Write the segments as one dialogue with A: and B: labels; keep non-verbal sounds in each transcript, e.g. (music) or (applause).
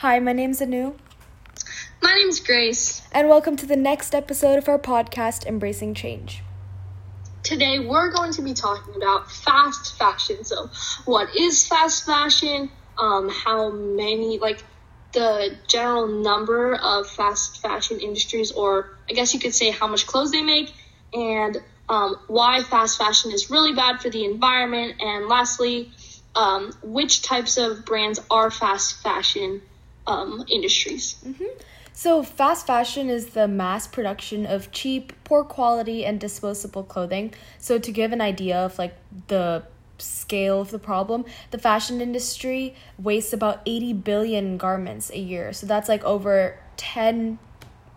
A: Hi, my name's Anu.
B: My name's Grace.
A: And welcome to the next episode of our podcast, Embracing Change.
B: Today we're going to be talking about fast fashion. So, what is fast fashion? Um, how many, like, the general number of fast fashion industries, or I guess you could say how much clothes they make, and um, why fast fashion is really bad for the environment, and lastly, um, which types of brands are fast fashion um, industries.
A: Mm-hmm. So, fast fashion is the mass production of cheap, poor quality, and disposable clothing. So, to give an idea of like the scale of the problem, the fashion industry wastes about 80 billion garments a year. So, that's like over 10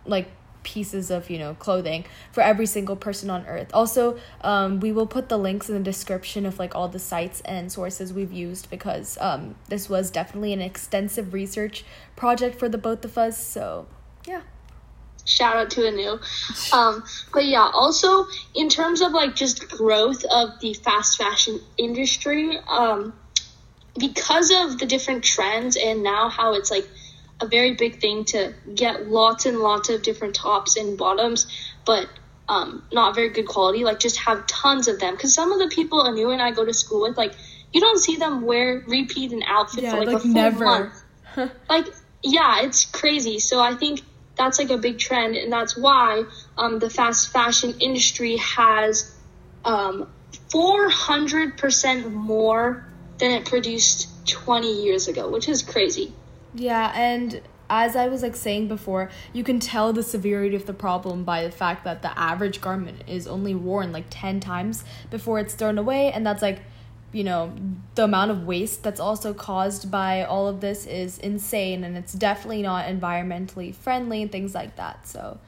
A: like pieces of you know clothing for every single person on earth also um, we will put the links in the description of like all the sites and sources we've used because um, this was definitely an extensive research project for the both of us so yeah
B: shout out to Anu. Um, but yeah, also in terms of like just growth of the fast fashion industry, um, because of the different trends and now how it's like a very big thing to get lots and lots of different tops and bottoms, but um, not very good quality. Like just have tons of them because some of the people Anu and I go to school with, like you don't see them wear repeat an outfit
A: yeah,
B: for like,
A: like
B: a full
A: never.
B: month. (laughs) like yeah, it's crazy. So I think that's like a big trend, and that's why um, the fast fashion industry has um, 400% more than it produced 20 years ago, which is crazy.
A: Yeah, and as I was like saying before, you can tell the severity of the problem by the fact that the average garment is only worn like 10 times before it's thrown away and that's like you know, the amount of waste that's also caused by all of this is insane and it's definitely not environmentally friendly and things like that. So,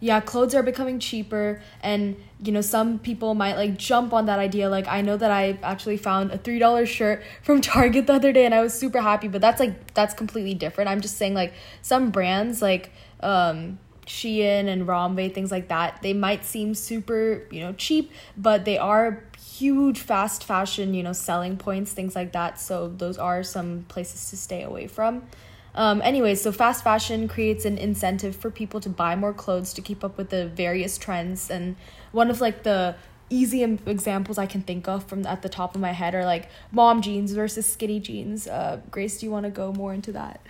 A: yeah, clothes are becoming cheaper and you know, some people might like jump on that idea like I know that I actually found a $3 shirt from (laughs) Target the other day and I was super happy, but that's like that's completely different. I'm just saying like some brands like um Shein and Romwe, things like that, they might seem super, you know, cheap, but they are huge fast fashion, you know, selling points, things like that. So those are some places to stay away from. Um, anyway, so fast fashion creates an incentive for people to buy more clothes to keep up with the various trends. And one of like the easy examples I can think of from at the top of my head are like mom jeans versus skinny jeans. Uh, Grace, do you want to go more into that?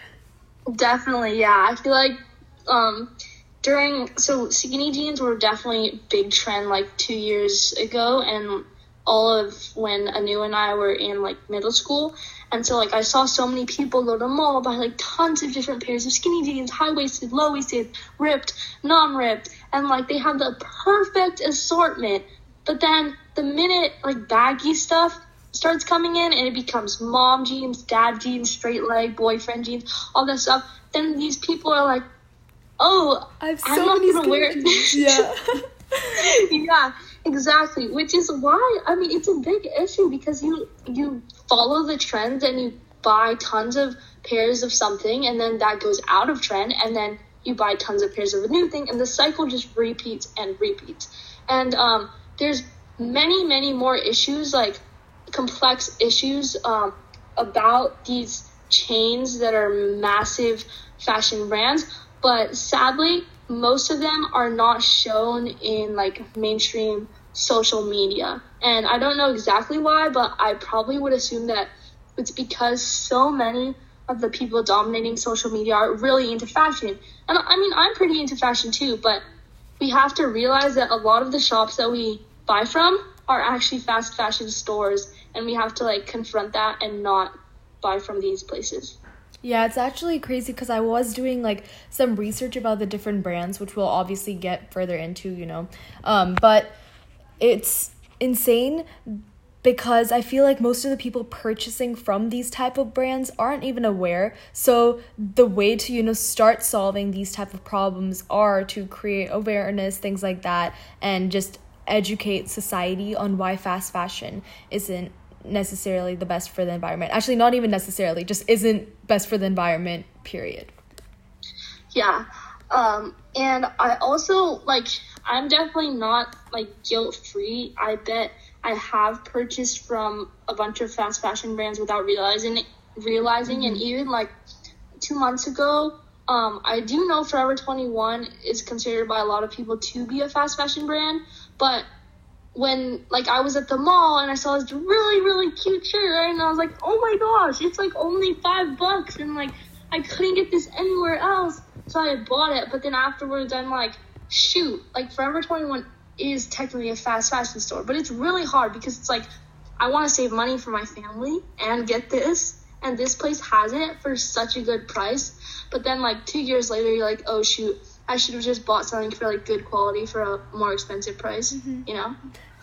B: Definitely, yeah. I feel like um, during so skinny jeans were definitely big trend like two years ago, and all of when Anu and I were in like middle school. And so like I saw so many people go to the mall buy like tons of different pairs of skinny jeans, high waisted, low waisted, ripped, non ripped, and like they have the perfect assortment. But then the minute like baggy stuff starts coming in and it becomes mom jeans, dad jeans, straight leg, boyfriend jeans, all that stuff, then these people are like, Oh,
A: I have so
B: I'm not
A: many
B: gonna wear
A: jeans. Yeah. (laughs)
B: yeah. Exactly, which is why I mean it's a big issue because you you follow the trends and you buy tons of pairs of something and then that goes out of trend and then you buy tons of pairs of a new thing and the cycle just repeats and repeats. And um, there's many many more issues like complex issues um, about these chains that are massive fashion brands, but sadly most of them are not shown in like mainstream social media. And I don't know exactly why, but I probably would assume that it's because so many of the people dominating social media are really into fashion. And I mean, I'm pretty into fashion too, but we have to realize that a lot of the shops that we buy from are actually fast fashion stores, and we have to like confront that and not buy from these places.
A: Yeah, it's actually crazy because I was doing like some research about the different brands, which we'll obviously get further into, you know. Um, but it's insane because I feel like most of the people purchasing from these type of brands aren't even aware. So the way to you know start solving these type of problems are to create awareness, things like that, and just educate society on why fast fashion isn't necessarily the best for the environment. Actually, not even necessarily, just isn't best for the environment, period.
B: Yeah. Um, and I also, like, I'm definitely not, like, guilt free. I bet I have purchased from a bunch of fast fashion brands without realizing it, realizing, mm-hmm. and even, like, two months ago. Um, I do know Forever 21 is considered by a lot of people to be a fast fashion brand, but when like I was at the mall and I saw this really really cute shirt and I was like, oh my gosh, it's like only five bucks and like I couldn't get this anywhere else, so I bought it. But then afterwards, I'm like, shoot, like Forever 21 is technically a fast fashion store, but it's really hard because it's like I want to save money for my family and get this, and this place has it for such a good price. But then like two years later, you're like, oh shoot, I should have just bought something for like good quality for a more expensive price, mm-hmm. you know?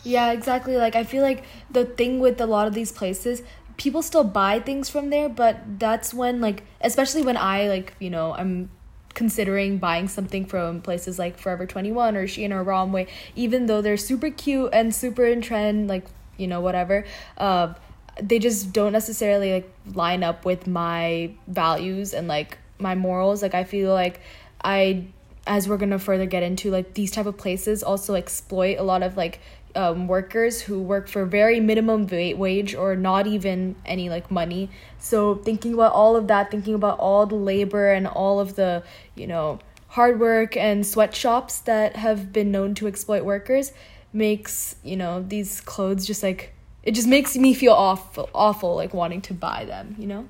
A: Yeah, exactly. Like I feel like the thing with a lot of these places, people still buy things from there, but that's when like especially when I like, you know, I'm considering buying something from places like Forever 21 or Shein or Romwe, even though they're super cute and super in trend, like, you know, whatever. Uh, they just don't necessarily like line up with my values and like my morals. Like I feel like I as we're gonna further get into like these type of places also exploit a lot of like um, workers who work for very minimum wage or not even any like money so thinking about all of that thinking about all the labor and all of the you know hard work and sweatshops that have been known to exploit workers makes you know these clothes just like it just makes me feel awful awful like wanting to buy them you know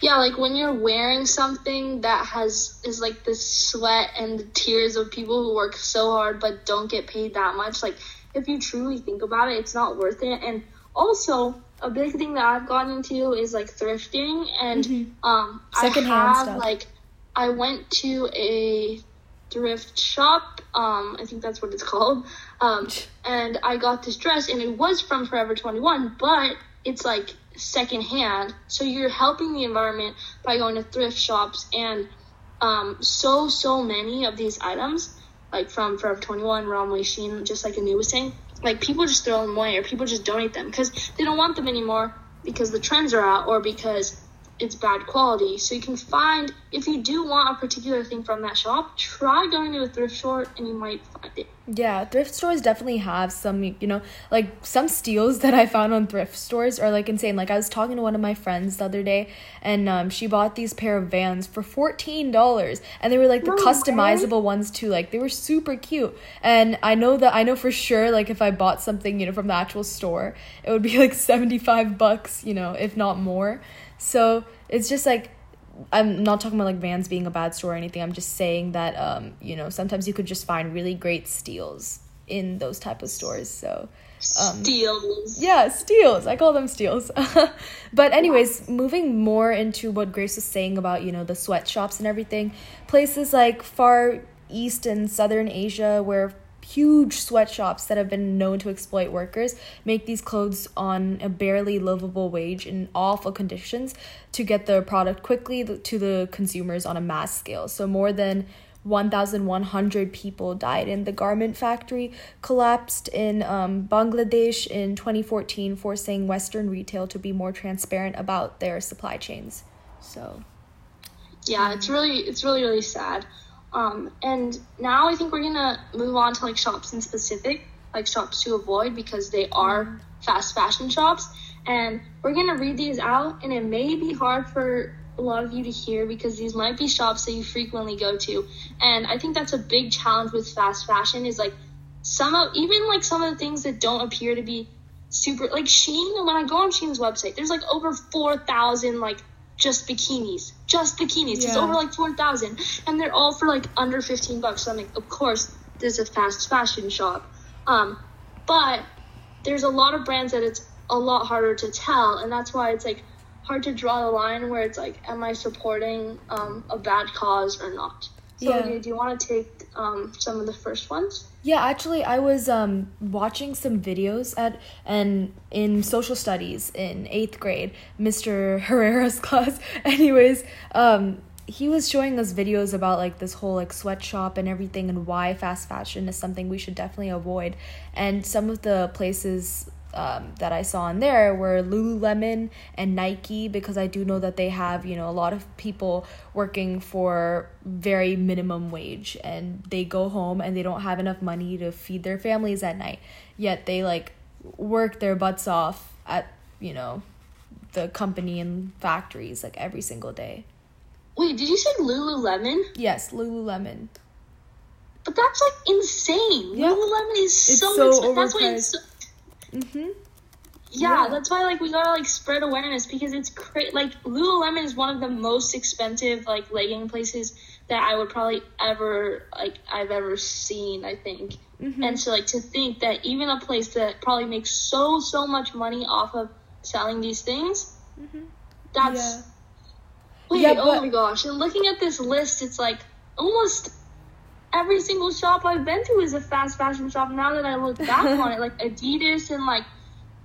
B: yeah, like when you're wearing something that has is like the sweat and the tears of people who work so hard but don't get paid that much. Like if you truly think about it, it's not worth it. And also a big thing that I've gotten into is like thrifting and mm-hmm. um Secondhand I have stuff. like I went to a thrift shop. Um, I think that's what it's (laughs) called. Um, (laughs) and I got this dress, and it was from Forever 21, but it's like secondhand. So you're helping the environment by going to thrift shops and um, so so many of these items, like from Forever 21, Romwe, Shein, just like Anu was saying, like people just throw them away or people just donate them because they don't want them anymore because the trends are out or because it's bad quality. So you can find if you do want a particular thing from that shop, try going to a thrift store and you might find it.
A: Yeah, thrift stores definitely have some, you know, like some steals (laughs) that I found on thrift stores are like insane. Like I was talking to one of my friends the other day and um, she bought these pair of Vans for $14 and they were like the no customizable way. ones too. Like they were super cute. And I know that I know for sure like if I bought something, you know, from the actual store, it would be like (laughs) 75 bucks, you know, if not more. So it's just like I'm not talking about like Vans being a bad store or anything. I'm just saying that um, you know, sometimes you could just find really great steals in those type of stores. So
B: um, steals.
A: Yeah, steals. I call them steals. (laughs) but anyways, moving more into what Grace was saying about, you know, the sweatshops and everything. Places like far east and southern Asia where huge sweatshops that have been known to exploit workers make these clothes on a barely livable wage in awful conditions to get the product quickly to the consumers on a mass scale. So, more than 1,100 people died in the garment factory collapsed in um, Bangladesh in 2014, forcing Western retail to be more transparent about their supply chains. So,
B: yeah, it's really it's really really sad. Um, and now I think we're gonna move on to like shops in specific, like shops to avoid because they are fast fashion shops. And we're gonna read these out, and it may be hard for a lot of you to hear because these might be shops that you frequently go to. And I think that's a big challenge with fast fashion is like some of even like some of the things that don't appear to be super like Shein. When I go on Shein's website, there's like over four thousand like just bikinis, just bikinis. Yeah. It's over like four thousand, and they're all for like under fifteen bucks. So I'm like, of course, this is a fast fashion shop. Um, but there's a lot of brands that it's a lot harder to tell, and that's why it's like hard to draw the line where it's like, am I supporting um, a bad cause or not? So, yeah. do, do you want to take um, some of the first ones?
A: Yeah, actually, I was um, watching some videos at and in social studies in eighth grade, Mr. (laughs) Herrera's class. (laughs) Anyways, um, he was showing us videos about like this whole like sweatshop and everything and why fast fashion is something we should definitely avoid. And some of the places um, that I saw in there were Lululemon and Nike because I do know that they have you know a lot of people working for very minimum wage and they go home and they don't have enough money to feed their families at night yet they like work their butts off at you know the company and factories like every single day.
B: Wait, did you say Lululemon?
A: Yes, Lululemon.
B: But that's like insane.
A: Yeah.
B: Lululemon is
A: It's
B: so,
A: so
B: expensive. That's why it's so,
A: Mhm.
B: yeah,
A: Yeah.
B: that's why like we gotta like spread awareness because it's cra- like Lululemon is one of the most expensive like legging places that I would probably ever like I've ever seen. I think,
A: Mhm.
B: and so like to think that even a place that probably makes so so much money off of selling these things, that's
A: Yeah.
B: wait
A: Yeah,
B: oh
A: but-
B: my gosh! And looking at this list, it's like almost every single shop I've been to is a fast fashion shop. Now that I look back (laughs) on it, like Adidas and like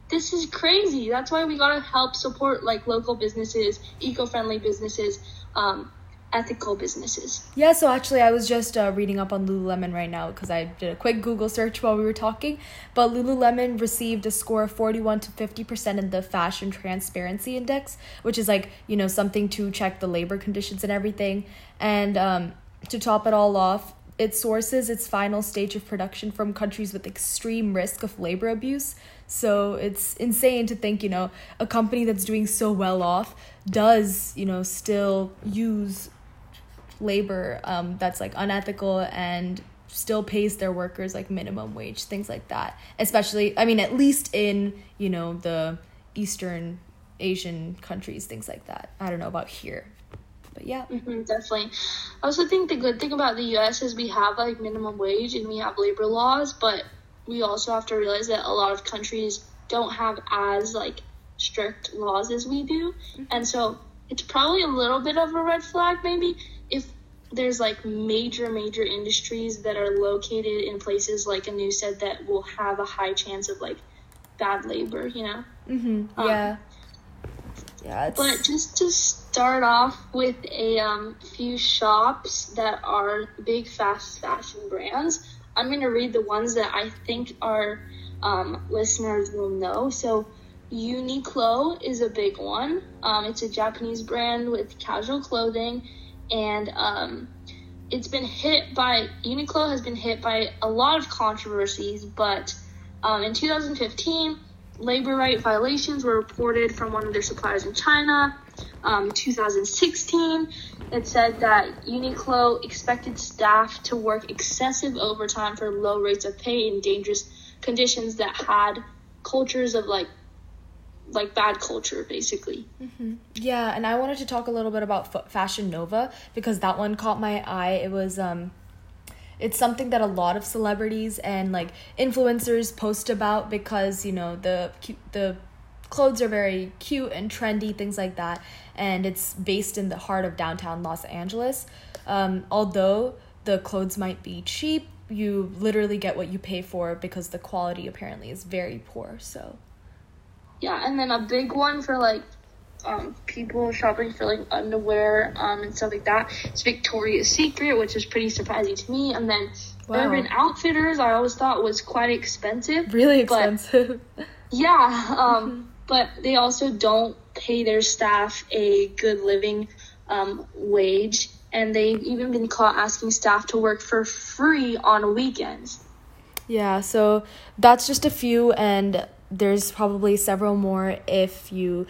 B: this is crazy. That's why we gotta help support like local businesses, eco-friendly businesses, um, ethical businesses.
A: Yeah, so actually, I was just uh, reading up on Lululemon right now because I did a quick Google search while we were talking. But Lululemon received a score of 41 to 50% in the Fashion Transparency Index, which is like, you know, something to check the labor conditions and everything. And um, to top it all off, it sources its final stage of production from countries with extreme risk of labor abuse. So it's insane to think, you know, a company that's doing so well off does, you know, still use labor um, that's like unethical and still pays their workers like minimum wage things like that. Especially i mean at least in you know the eastern asian countries things like that. I don't know about here but yeah
B: hmm definitely. I also think the good thing about the U.S. is we have like minimum wage and we have labor laws, but we also have to realize that a lot of countries don't have as like strict laws as we do, and so it's probably a little bit of a red flag maybe if there's like major major industries that are located in places like Anu said that will have a high chance of like bad labor, you know.
A: mm-hmm.
B: Um,
A: yeah yeah it's
B: But just to start off with a um, few shops that are big fast fashion brands, I'm going to read the ones that I think our um, listeners will know. So, Uniqlo is a big one. Um, it's a Japanese brand with casual clothing, and um, it's been hit by Uniqlo has been hit by a lot of controversies, but um, in 2015, labor right violations were reported from one of their suppliers in China. Um, 2016, it said that Uniqlo expected staff to work excessive overtime for low rates of pay in dangerous conditions that had cultures of like like bad culture basically.
A: Yeah, and I wanted to talk a little bit about F- Fashion Nova because that one caught my eye. It was um it's something that a lot of celebrities and like influencers post about because, you know, the the clothes are very cute and trendy, things like that, and it's based in the heart of downtown Los Angeles. Um although the clothes might be cheap, you literally get what you pay for because the quality apparently is very poor. So,
B: Yeah, and then a big one for like um, people shopping for like underwear um, and stuff like that. It's Victoria's Secret, which is pretty surprising to me. And then
A: Wow.
B: Urban Outfitters, I always thought was quite expensive.
A: really
B: But-
A: expensive. (laughs)
B: Yeah, um, but they also don't pay their staff a good living um, wage, and they've even been caught asking staff to work for free on weekends.
A: Yeah, so that's just a few, and there's probably several more if you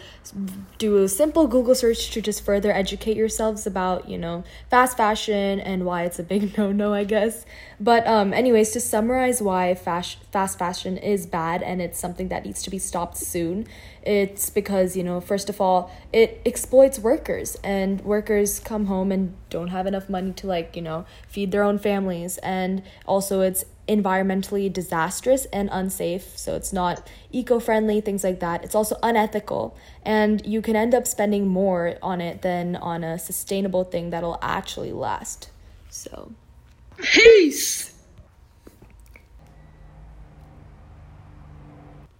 A: do a simple Google search to just further educate yourselves about, you know, fast fashion and why it's a big (laughs) no no, I guess. But, um, anyways, to summarize why fast, fast fashion is bad and it's something that needs to be stopped soon, it's because, you know, first of all, it exploits workers, and workers come home and don't have enough money to, like, you know, feed their own families, and also it's environmentally disastrous and unsafe. So it's not eco friendly, things like that. It's also unethical. And you can end up spending more on it than on a sustainable thing that'll actually last. So.
B: Peace!